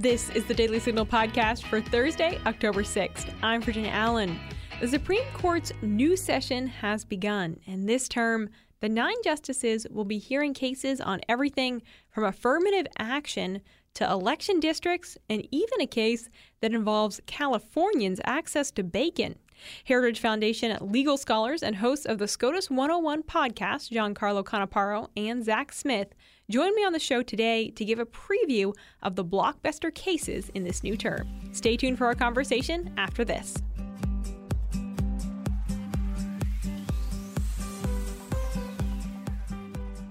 This is the Daily Signal podcast for Thursday, October 6th. I'm Virginia Allen. The Supreme Court's new session has begun, and this term, the nine justices will be hearing cases on everything from affirmative action to election districts and even a case that involves Californians' access to bacon. Heritage Foundation legal scholars and hosts of the SCOTUS 101 podcast, Giancarlo Canaparo and Zack Smith, join me on the show today to give a preview of the blockbuster cases in this new term. Stay tuned for our conversation after this.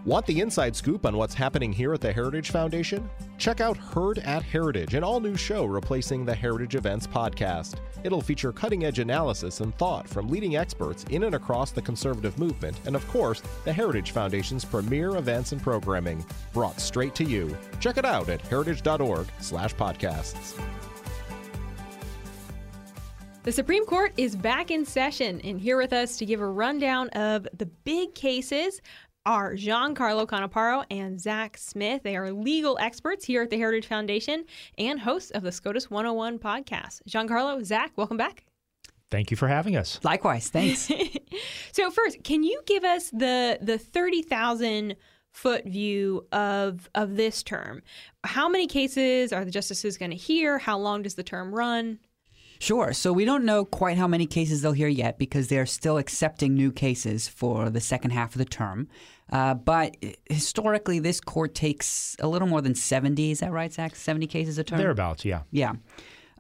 Want the inside scoop on what's happening here at the Heritage Foundation? Check out Heard at Heritage, an all new show replacing the Heritage Events podcast. It'll feature cutting edge analysis and thought from leading experts in and across the conservative movement, and of course, the Heritage Foundation's premier events and programming, brought straight to you. Check it out at heritage.org/slash podcasts. The Supreme Court is back in session, and here with us to give a rundown of the big cases are Giancarlo Canaparo and Zack Smith. They are legal experts here at the Heritage Foundation and hosts of the SCOTUS 101 podcast. Giancarlo, Zack, welcome back. Thank you for having us. Likewise, thanks. so first, can you give us the the 30,000 foot view of of this term? How many cases are the justices going to hear? How long does the term run? Sure. So we don't know quite how many cases they'll hear yet because they're still accepting new cases for the second half of the term. Uh, but historically, this court takes a little more than 70. Is that right, Zack? 70 cases a term? Thereabouts, yeah. Yeah.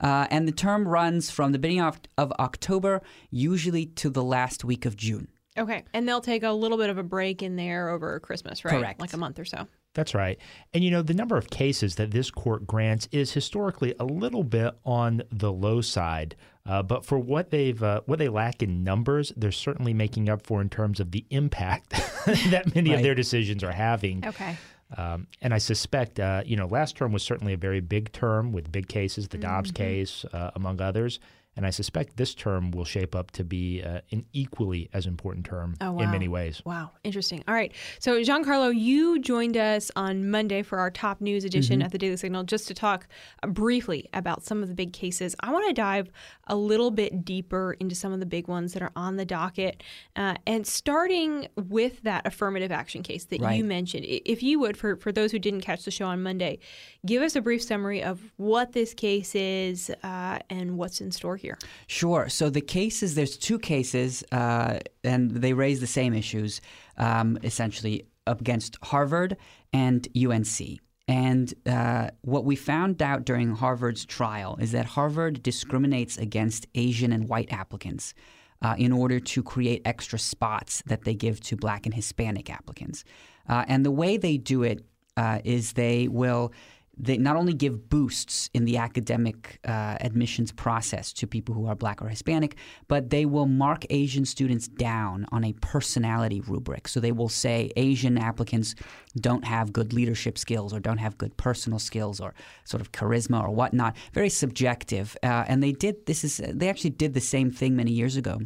Uh, and the term runs from the beginning of, of October, usually to the last week of June. Okay. And they'll take a little bit of a break in there over Christmas, right? Correct. Like a month or so. That's right. And you know, the number of cases that this court grants is historically a little bit on the low side. Uh, but for what they've uh, what they lack in numbers, they're certainly making up for in terms of the impact that many Right. of their decisions are having. Okay. Um, and I suspect, uh, you know, last term was certainly a very big term with big cases, the Dobbs Mm-hmm. case, uh, among others. And I suspect this term will shape up to be uh, an equally as important term Oh, wow. in many ways. Wow, interesting. All right. So, Giancarlo, you joined us on Monday for our top news edition at the Daily Signal just to talk uh, briefly about some of the big cases. I want to dive a little bit deeper into some of the big ones that are on the docket. Uh, and starting with that affirmative action case that you mentioned, if you would, for, for those who didn't catch the show on Monday, give us a brief summary of what this case is uh, and what's in store here. Sure. So the cases, there's two cases, uh, and they raise the same issues, um, essentially against Harvard and UNC. And uh, what we found out during Harvard's trial is that Harvard discriminates against Asian and white applicants uh, in order to create extra spots that they give to black and Hispanic applicants. Uh, and the way they do it uh, is they will they not only give boosts in the academic uh, admissions process to people who are black or Hispanic, but they will mark Asian students down on a personality rubric. So they will say Asian applicants don't have good leadership skills or don't have good personal skills or sort of charisma or whatnot. Very subjective. Uh, and they did this is they actually did the same thing many years ago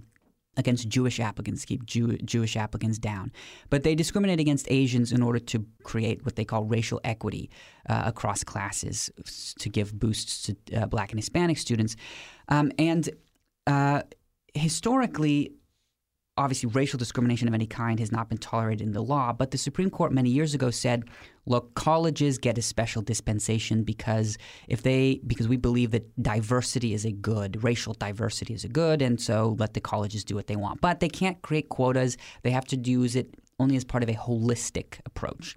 against Jewish applicants, keep Jew- Jewish applicants down. But they discriminate against Asians in order to create what they call racial equity uh, across classes to give boosts to uh, black and Hispanic students. Um, and uh, historically, obviously, racial discrimination of any kind has not been tolerated in the law. But the Supreme Court many years ago said, look, colleges get a special dispensation because if they because we believe that diversity is a good, racial diversity is a good, and so let the colleges do what they want. But they can't create quotas. They have to use it only as part of a holistic approach.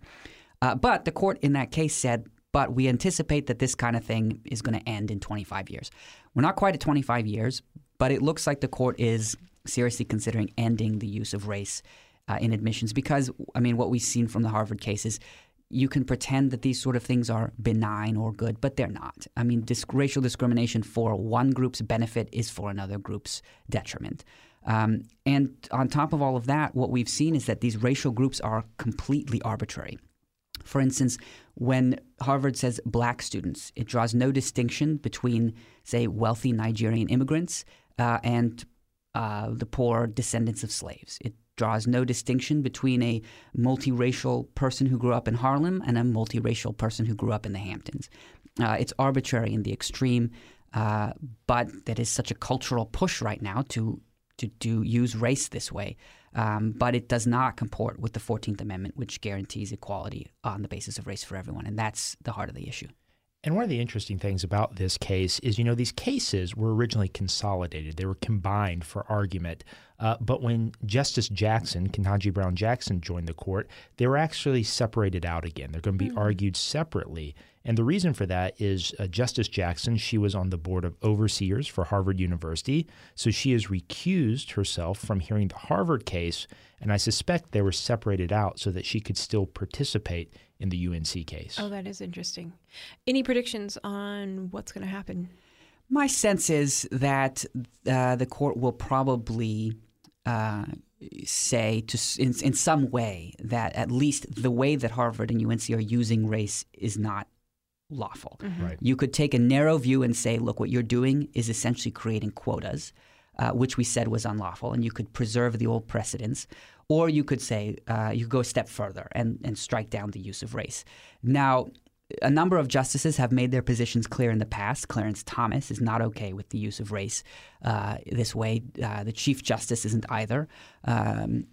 Uh, but the court in that case said, but we anticipate that this kind of thing is going to end in 25 years. We're not quite at 25 years, but it looks like the court is seriously considering ending the use of race uh, in admissions because, I mean, what we've seen from the Harvard case is you can pretend that these sort of things are benign or good, but they're not. I mean, disc- racial discrimination for one group's benefit is for another group's detriment. Um, and on top of all of that, what we've seen is that these racial groups are completely arbitrary. For instance, when Harvard says black students, it draws no distinction between, say, wealthy Nigerian immigrants uh, and uh, the poor descendants of slaves. It draws no distinction between a multiracial person who grew up in Harlem and a multiracial person who grew up in the Hamptons. uh, it's arbitrary in the extreme, uh, but that is such a cultural push right now to to do use race this way. Um, but it does not comport with the Fourteenth Amendment, which guarantees equality on the basis of race for everyone, and that's the heart of the issue. And one of the interesting things about this case is, you know, these cases were originally consolidated. They were combined for argument. Uh, but when Justice Jackson, Ketanji Brown Jackson, joined the court, they were actually separated out again. They're going to be mm-hmm. argued separately. And the reason for that is uh, Justice Jackson, she was on the board of overseers for Harvard University. So she has recused herself from hearing the Harvard case. And I suspect they were separated out so that she could still participate in the UNC case. Oh, that is interesting. Any predictions on what's going to happen? My sense is that uh, the court will probably uh, say to in, in some way that at least the way that Harvard and UNC are using race is not lawful. Mm-hmm. Right. You could take a narrow view and say, look, what you're doing is essentially creating quotas, uh, which we said was unlawful, and you could preserve the old precedents. Or you could say, uh, you could go a step further and, and strike down the use of race. Now, a number of justices have made their positions clear in the past. Clarence Thomas is not okay with the use of race uh, this way. Uh, the Chief Justice isn't either. Um,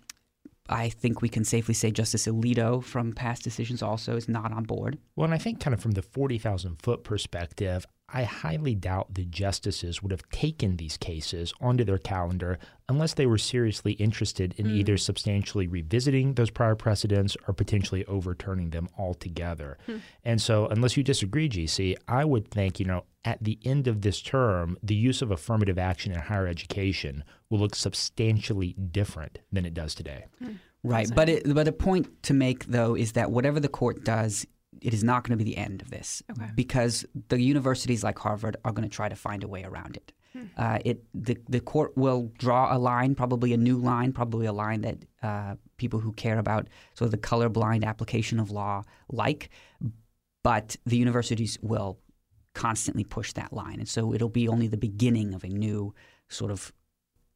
I think we can safely say Justice Alito from past decisions also is not on board. Well, and I think kind of from the 40,000 foot perspective, I highly doubt the justices would have taken these cases onto their calendar unless they were seriously interested in mm. either substantially revisiting those prior precedents or potentially overturning them altogether. Mm. And so, unless you disagree, GC, I would think, you know, at the end of this term, the use of affirmative action in higher education will look substantially different than it does today. Mm. Right, but it, but a point to make though is that whatever the court does, it is not going to be the end of this okay. because the universities like Harvard are going to try to find a way around it. Hmm. Uh, it the the court will draw a line, probably a new line, probably a line that uh, people who care about sort of the colorblind application of law like, but the universities will constantly push that line. And so it'll be only the beginning of a new sort of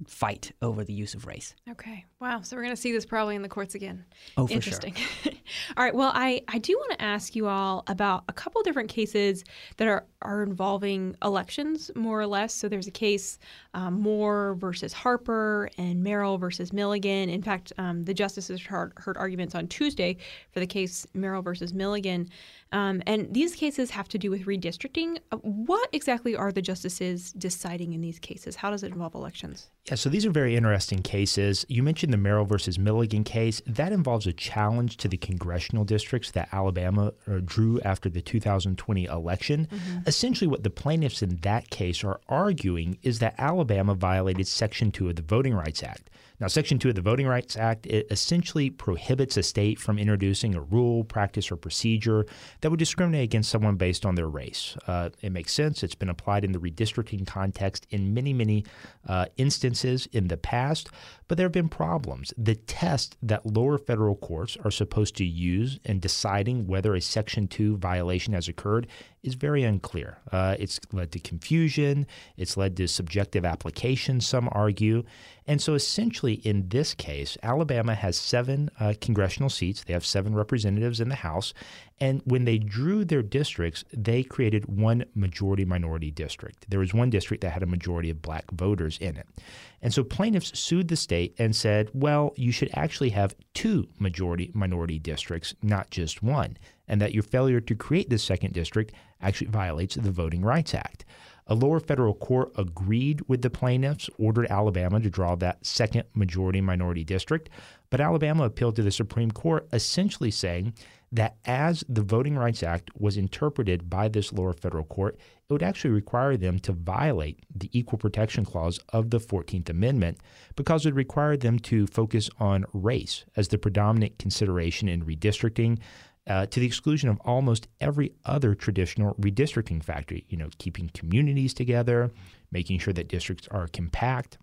fight over the use of race. Okay. Wow. So we're going to see this probably in the courts again. Oh, for Interesting. Sure. all right. Well, I, I do want to ask you all about a couple different cases that are, are involving elections, more or less. So there's a case, um, Moore versus Harper and Merrill versus Milligan. In fact, um, the justices heard, heard arguments on Tuesday for the case Merrill versus Milligan. Um, and these cases have to do with redistricting. Uh, what exactly are the justices deciding in these cases? How does it involve elections? Yeah, so these are very interesting cases. You mentioned the Merrill versus Milligan case. That involves a challenge to the congressional districts that Alabama uh, drew after the 2020 election. Mm-hmm. Essentially, what the plaintiffs in that case are arguing is that Alabama violated Section 2 of the Voting Rights Act. Now, Section 2 of the Voting Rights Act, essentially prohibits a state from introducing a rule, practice, or procedure that would discriminate against someone based on their race. Uh, it makes sense. It's been applied in the redistricting context in many, many uh, instances in the past, but there have been problems. The test that lower federal courts are supposed to use in deciding whether a Section 2 violation has occurred is very unclear. Uh, it's led to confusion, it's led to subjective application, some argue. And so essentially, in this case, Alabama has seven uh, congressional seats. They have seven representatives in the House. And when they drew their districts, they created one majority minority district. There was one district that had a majority of black voters in it. And so plaintiffs sued the state and said, well, you should actually have two majority minority districts, not just one, and that your failure to create this second district actually violates the Voting Rights Act. A lower federal court agreed with the plaintiffs, ordered Alabama to draw that second majority minority district, but Alabama appealed to the Supreme Court, essentially saying that as the Voting Rights Act was interpreted by this lower federal court, it would actually require them to violate the Equal Protection Clause of the 14th Amendment because it would require them to focus on race as the predominant consideration in redistricting uh, to the exclusion of almost every other traditional redistricting factor, you know, keeping communities together, making sure that districts are compact.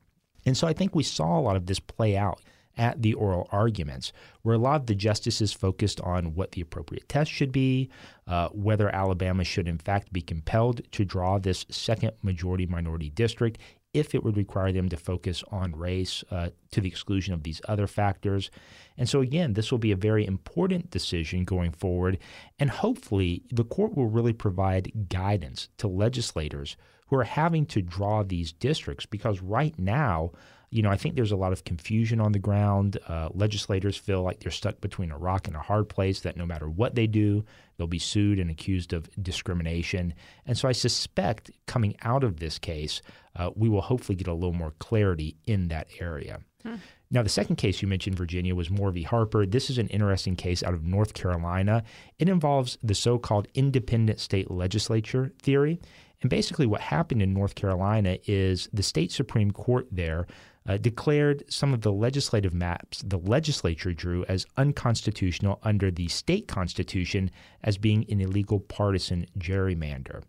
And so I think we saw a lot of this play out at the oral arguments, where a lot of the justices focused on what the appropriate test should be, uh, whether Alabama should in fact be compelled to draw this second majority minority district, if it would require them to focus on race uh, to the exclusion of these other factors. And so, again, this will be a very important decision going forward. And hopefully, the court will really provide guidance to legislators who are having to draw these districts because right now, you know, I think there's a lot of confusion on the ground. Uh, legislators feel like they're stuck between a rock and a hard place, that no matter what they do, they'll be sued and accused of discrimination. And so I suspect coming out of this case, uh, we will hopefully get a little more clarity in that area. Hmm. Now, the second case you mentioned, Virginia, was Moore v. Harper. This is an interesting case out of North Carolina. It involves the so called independent state legislature theory. And basically, what happened in North Carolina is the state Supreme Court there uh, declared some of the legislative maps the legislature drew as unconstitutional under the state constitution as being an illegal partisan gerrymander.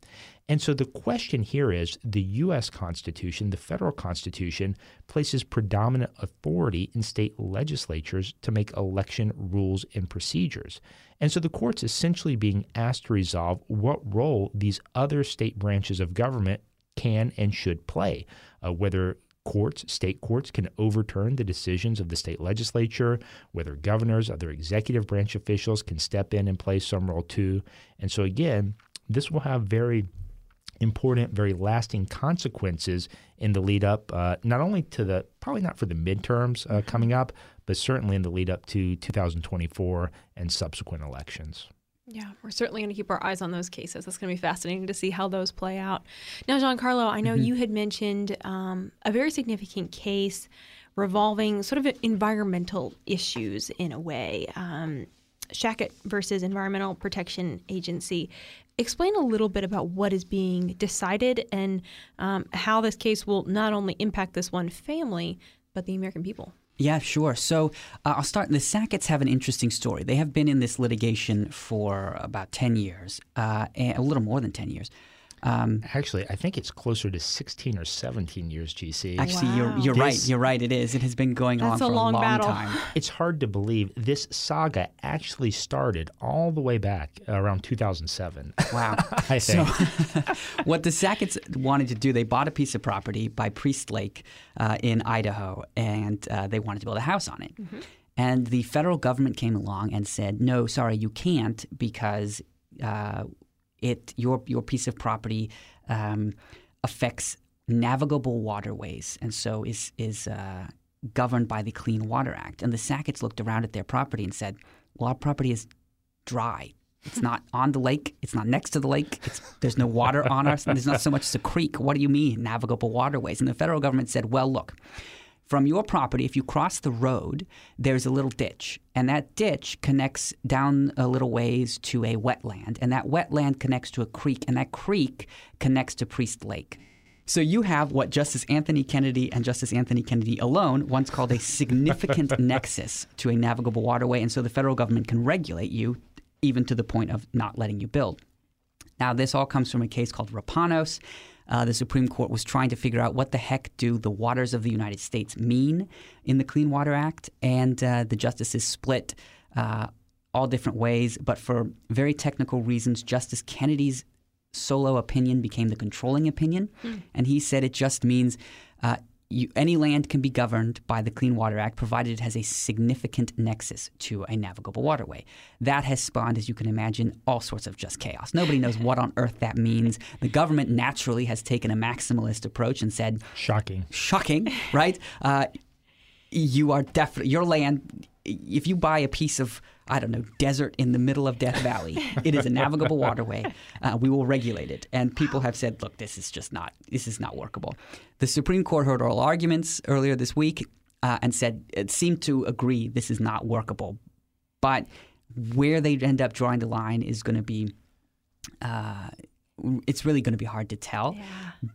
And so the question here is the U.S. Constitution, the federal Constitution, places predominant authority in state legislatures to make election rules and procedures. And so the court's essentially being asked to resolve what role these other state branches of government can and should play, uh, whether courts, state courts, can overturn the decisions of the state legislature, whether governors, other executive branch officials can step in and play some role too. And so, again, this will have very important, very lasting consequences in the lead up, uh, not only to the, probably not for the midterms uh, coming up, but certainly in the lead up to 2024 and subsequent elections. Yeah, we're certainly going to keep our eyes on those cases. It's going to be fascinating to see how those play out. Now, Giancarlo, I know mm-hmm. you had mentioned um, a very significant case revolving sort of environmental issues in a way. Um, Sackett versus Environmental Protection Agency. Explain a little bit about what is being decided and um, how this case will not only impact this one family, but the American people. Yeah, sure. So uh, I'll start. The Sacketts have an interesting story. They have been in this litigation for about 10 years, uh, a little more than 10 years. Um, Actually, I think it's closer to 16 or 17 years, GC. Actually, wow. you're, you're this, right. You're right. It is. It has been going on for a long, long time. It's hard to believe this saga actually started all the way back around 2007. Wow. I think. So, what the Sacketts wanted to do, they bought a piece of property by Priest Lake uh, in Idaho, and uh, they wanted to build a house on it. Mm-hmm. And the federal government came along and said, no, sorry, you can't because uh, it your your piece of property um, affects navigable waterways, and so is is uh, governed by the Clean Water Act. And the Sacketts looked around at their property and said, "Well, our property is dry. It's not on the lake. It's not next to the lake. It's, there's no water on us. There's not so much as a creek. What do you mean, navigable waterways?" And the federal government said, "Well, look." From your property, if you cross the road, there's a little ditch, and that ditch connects down a little ways to a wetland, and that wetland connects to a creek, and that creek connects to Priest Lake. So you have what Justice Anthony Kennedy and Justice Anthony Kennedy alone once called a significant nexus to a navigable waterway, and so the federal government can regulate you even to the point of not letting you build. Now, this all comes from a case called Rapanos uh, the Supreme Court was trying to figure out what the heck do the waters of the United States mean in the Clean Water Act, and uh, the justices split uh, all different ways. But for very technical reasons, Justice Kennedy's solo opinion became the controlling opinion, mm. and he said it just means uh, you, any land can be governed by the Clean Water Act provided it has a significant nexus to a navigable waterway. That has spawned, as you can imagine, all sorts of just chaos. Nobody knows what on earth that means. The government naturally has taken a maximalist approach and said, "Shocking, shocking, right? Uh, you are definitely your land. If you buy a piece of I don't know, desert in the middle of Death Valley. It is a navigable waterway. Uh, we will regulate it. And people have said, look, this is just not, this is not workable. The Supreme Court heard oral arguments earlier this week uh, and said it seemed to agree this is not workable. But where they end up drawing the line is going to be. Uh, it's really going to be hard to tell. Yeah.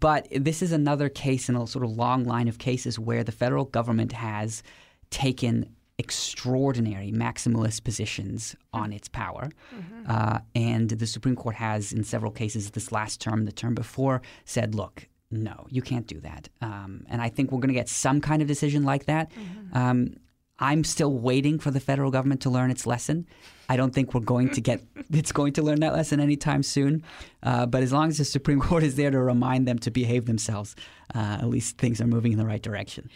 But this is another case in a sort of long line of cases where the federal government has taken extraordinary maximalist positions on its power. Mm-hmm. Uh, and the Supreme Court has, in several cases, this last term, the term before, said, look, no, you can't do that. Um, and I think we're going to get some kind of decision like that. Mm-hmm. Um, I'm still waiting for the federal government to learn its lesson. I don't think we're going to get it's going to learn that lesson anytime soon. Uh, but as long as the Supreme Court is there to remind them to behave themselves, uh, at least things are moving in the right direction.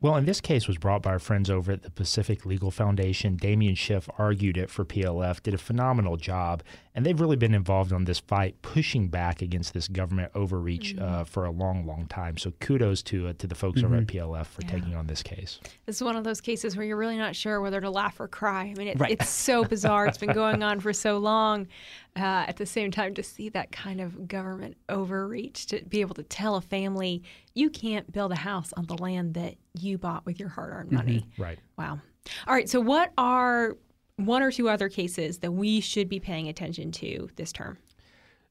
Well, in this case was brought by our friends over at the Pacific Legal Foundation. Damien Schiff argued it for PLF, did a phenomenal job, and they've really been involved on this fight, pushing back against this government overreach mm-hmm. uh, for a long, long time. So kudos to uh, to the folks mm-hmm. over at mm-hmm. PLF for yeah. taking on this case. This is one of those cases where you're really not sure whether to laugh or cry. I mean, it, right. it's so bizarre. it's been going on for so long. Uh, at the same time, to see that kind of government overreach, to be able to tell a family you can't build a house on the land that you bought with your hard earned money. Mm-hmm. Right. Wow. All right. So, what are one or two other cases that we should be paying attention to this term?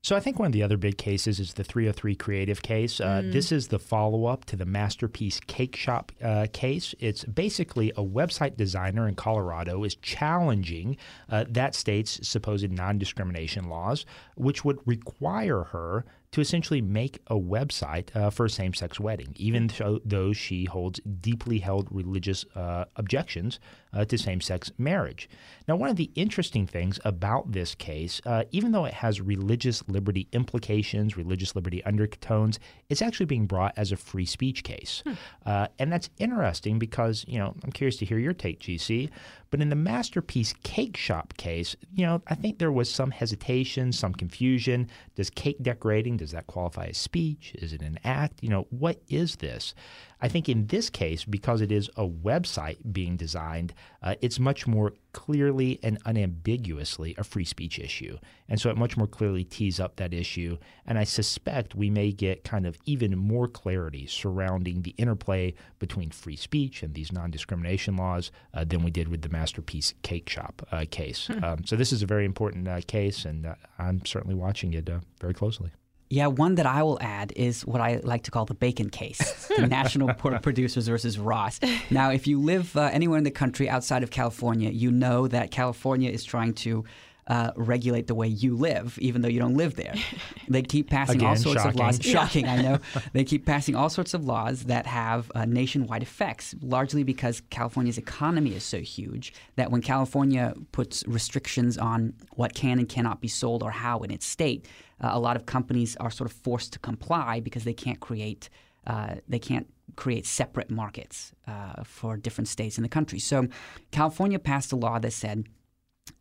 So I think one of the other big cases is the 303 Creative case. Uh, mm. This is the follow-up to the Masterpiece Cake Shop uh, case. It's basically a website designer in Colorado is challenging uh, that state's supposed non-discrimination laws, which would require her to essentially make a website uh, for a same sex wedding, even though she holds deeply held religious uh, objections uh, to same sex marriage. Now, one of the interesting things about this case, uh, even though it has religious liberty implications, religious liberty undertones, it's actually being brought as a free speech case. Hmm. Uh, and that's interesting because, you know, I'm curious to hear your take, GC. But in the Masterpiece Cake Shop case, you know, I think there was some hesitation, some confusion. Does cake decorating, does that qualify as speech? Is it an act? You know, what is this? I think in this case, because it is a website being designed, uh, it's much more clearly and unambiguously a free speech issue. And so it much more clearly tees up that issue. And I suspect we may get kind of even more clarity surrounding the interplay between free speech and these non discrimination laws uh, than we did with the Masterpiece Cake Shop uh, case. Hmm. Um, so this is a very important uh, case, and uh, I'm certainly watching it uh, very closely. Yeah, one that I will add is what I like to call the bacon case the National Pork Producers versus Ross. Now, if you live uh, anywhere in the country outside of California, you know that California is trying to uh, regulate the way you live, even though you don't live there. They keep passing Again, all sorts shocking. of laws. Shocking, I know. They keep passing all sorts of laws that have uh, nationwide effects, largely because California's economy is so huge that when California puts restrictions on what can and cannot be sold or how in its state, uh, a lot of companies are sort of forced to comply because they can't create uh, they can't create separate markets uh, for different states in the country. So California passed a law that said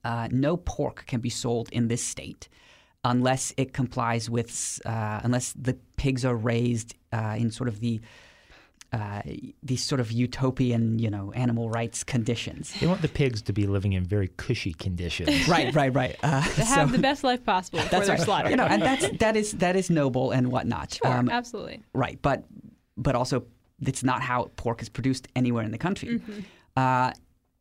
uh, no pork can be sold in this state unless it complies with uh, unless the pigs are raised uh, in sort of the uh, these sort of utopian, you know, animal rights conditions. They want the pigs to be living in very cushy conditions. right, right, right. Uh, to have so, the best life possible before they're right. slaughtered. You know, and that's that is that is noble and whatnot. Sure, um, absolutely. Right, but but also it's not how pork is produced anywhere in the country. Mm-hmm. Uh,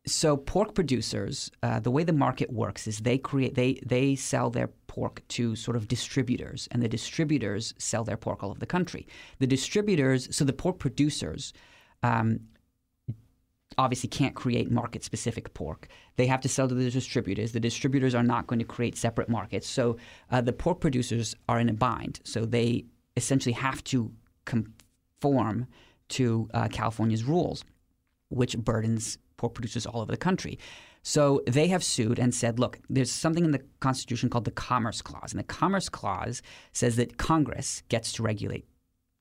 so pork producers, uh, the way the market works is they create they they sell their pork to sort of distributors, and the distributors sell their pork all over the country. The distributors, so the pork producers. Um, obviously can't create market specific pork. They have to sell to the distributors. The distributors are not going to create separate markets. So uh, the pork producers are in a bind. So they essentially have to conform to uh, California's rules, which burdens pork producers all over the country. So they have sued and said, look, there's something in the Constitution called the Commerce Clause. And the Commerce Clause says that Congress gets to regulate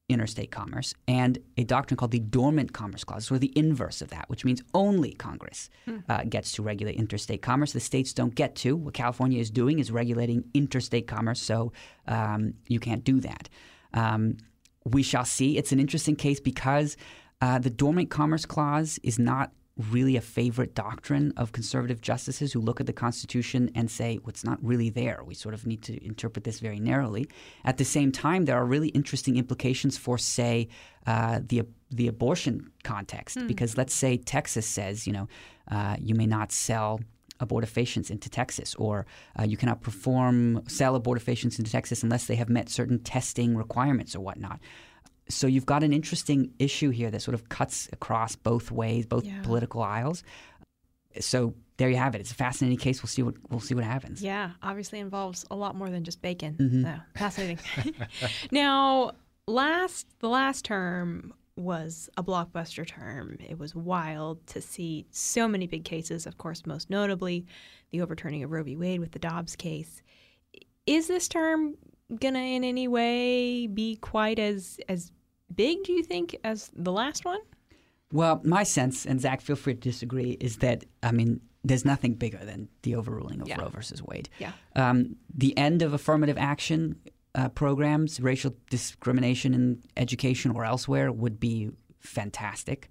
interstate commerce and a doctrine called the Dormant Commerce Clause, or the inverse of that, which means only Congress hmm. uh, gets to regulate interstate commerce. The states don't get to. What California is doing is regulating interstate commerce, so um, you can't do that. Um, we shall see. It's an interesting case because uh, the Dormant Commerce Clause is not really a favorite doctrine of conservative justices who look at the Constitution and say, well, it's not really there. We sort of need to interpret this very narrowly. At the same time, there are really interesting implications for, say, uh, the the abortion context. Mm. Because let's say Texas says, you know, uh, you may not sell abortifacients into Texas, or uh, you cannot perform sell abortifacients into Texas unless they have met certain testing requirements or whatnot so you've got an interesting issue here that sort of cuts across both ways, both yeah. political aisles. So there you have it. It's a fascinating case. We'll see what we'll see what happens. Yeah, obviously involves a lot more than just bacon. Mm-hmm. So, fascinating. now, last the last term, was a blockbuster term. It was wild to see so many big cases, of course, most notably the overturning of Roe v. Wade with the Dobbs case. Is this term going to in any way be quite as as big, do you think, as the last one? Well, my sense, and Zack, feel free to disagree, is that, I mean, there's nothing bigger than the overruling of Yeah. Roe versus Wade. Yeah. Um, the end of affirmative action uh, programs, racial discrimination in education or elsewhere, would be fantastic.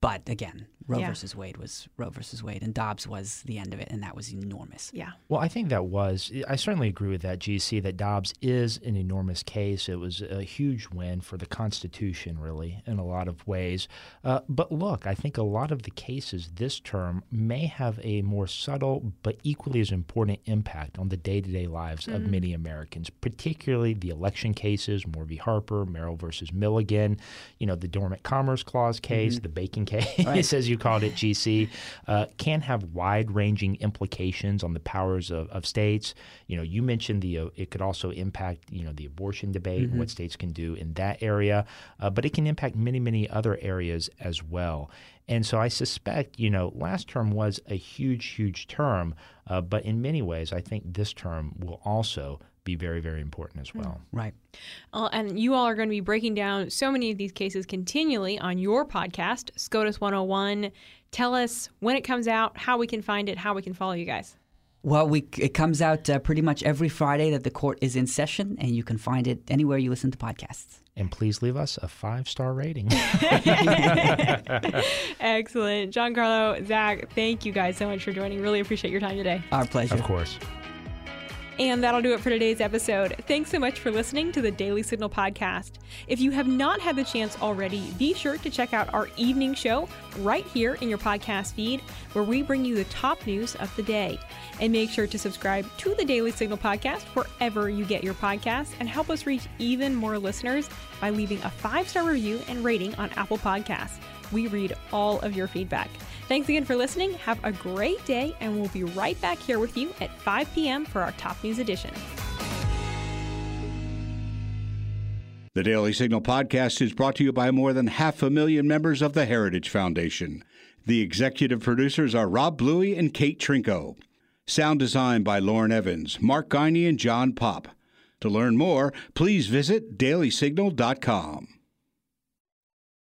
But again, Roe. Yeah. versus Wade was Roe versus Wade, and Dobbs was the end of it, and that was enormous. Yeah. Well, I think that was. I certainly agree with that, GC, that Dobbs is an enormous case. It was a huge win for the Constitution, really, in a lot of ways. Uh, but look, I think a lot of the cases this term may have a more subtle but equally as important impact on the day to day lives of many Americans, particularly the election cases, Moore v. Harper, Merrill versus Milligan, you know, the Dormant Commerce Clause case, the Bacon case, as you called it, GC, uh, can have wide ranging implications on the powers of, of states. You know, you mentioned the, uh, it could also impact, you know, the abortion debate and what states can do in that area, uh, but it can impact many, many other areas as well. And so I suspect, you know, last term was a huge, huge term, uh, but in many ways, I think this term will also be very, very important as well. Right. Uh, and you all are going to be breaking down so many of these cases continually on your podcast, SCOTUS 101. Tell us when it comes out, how we can find it, how we can follow you guys. Well, we it comes out uh, pretty much every Friday that the court is in session, and you can find it anywhere you listen to podcasts. And please leave us a five star rating. Excellent. John Carlo, Zack, thank you guys so much for joining. Really appreciate your time today. Our pleasure. of course. And that'll do it for today's episode. Thanks so much for listening to the Daily Signal podcast. If you have not had the chance already, be sure to check out our evening show right here in your podcast feed, where we bring you the top news of the day. And make sure to subscribe to the Daily Signal podcast wherever you get your podcasts and help us reach even more listeners by leaving a five star review and rating on Apple Podcasts. We read all of your feedback. Thanks again for listening. Have a great day, and we'll be right back here with you at 5 p.m. for our Top News Edition. The Daily Signal podcast is brought to you by more than half a million members of the Heritage Foundation. The executive producers are Rob Bluey and Kate Trinko. Sound design by Lauren Evans, Mark Geiney, and John Popp. To learn more, please visit dailysignal.com.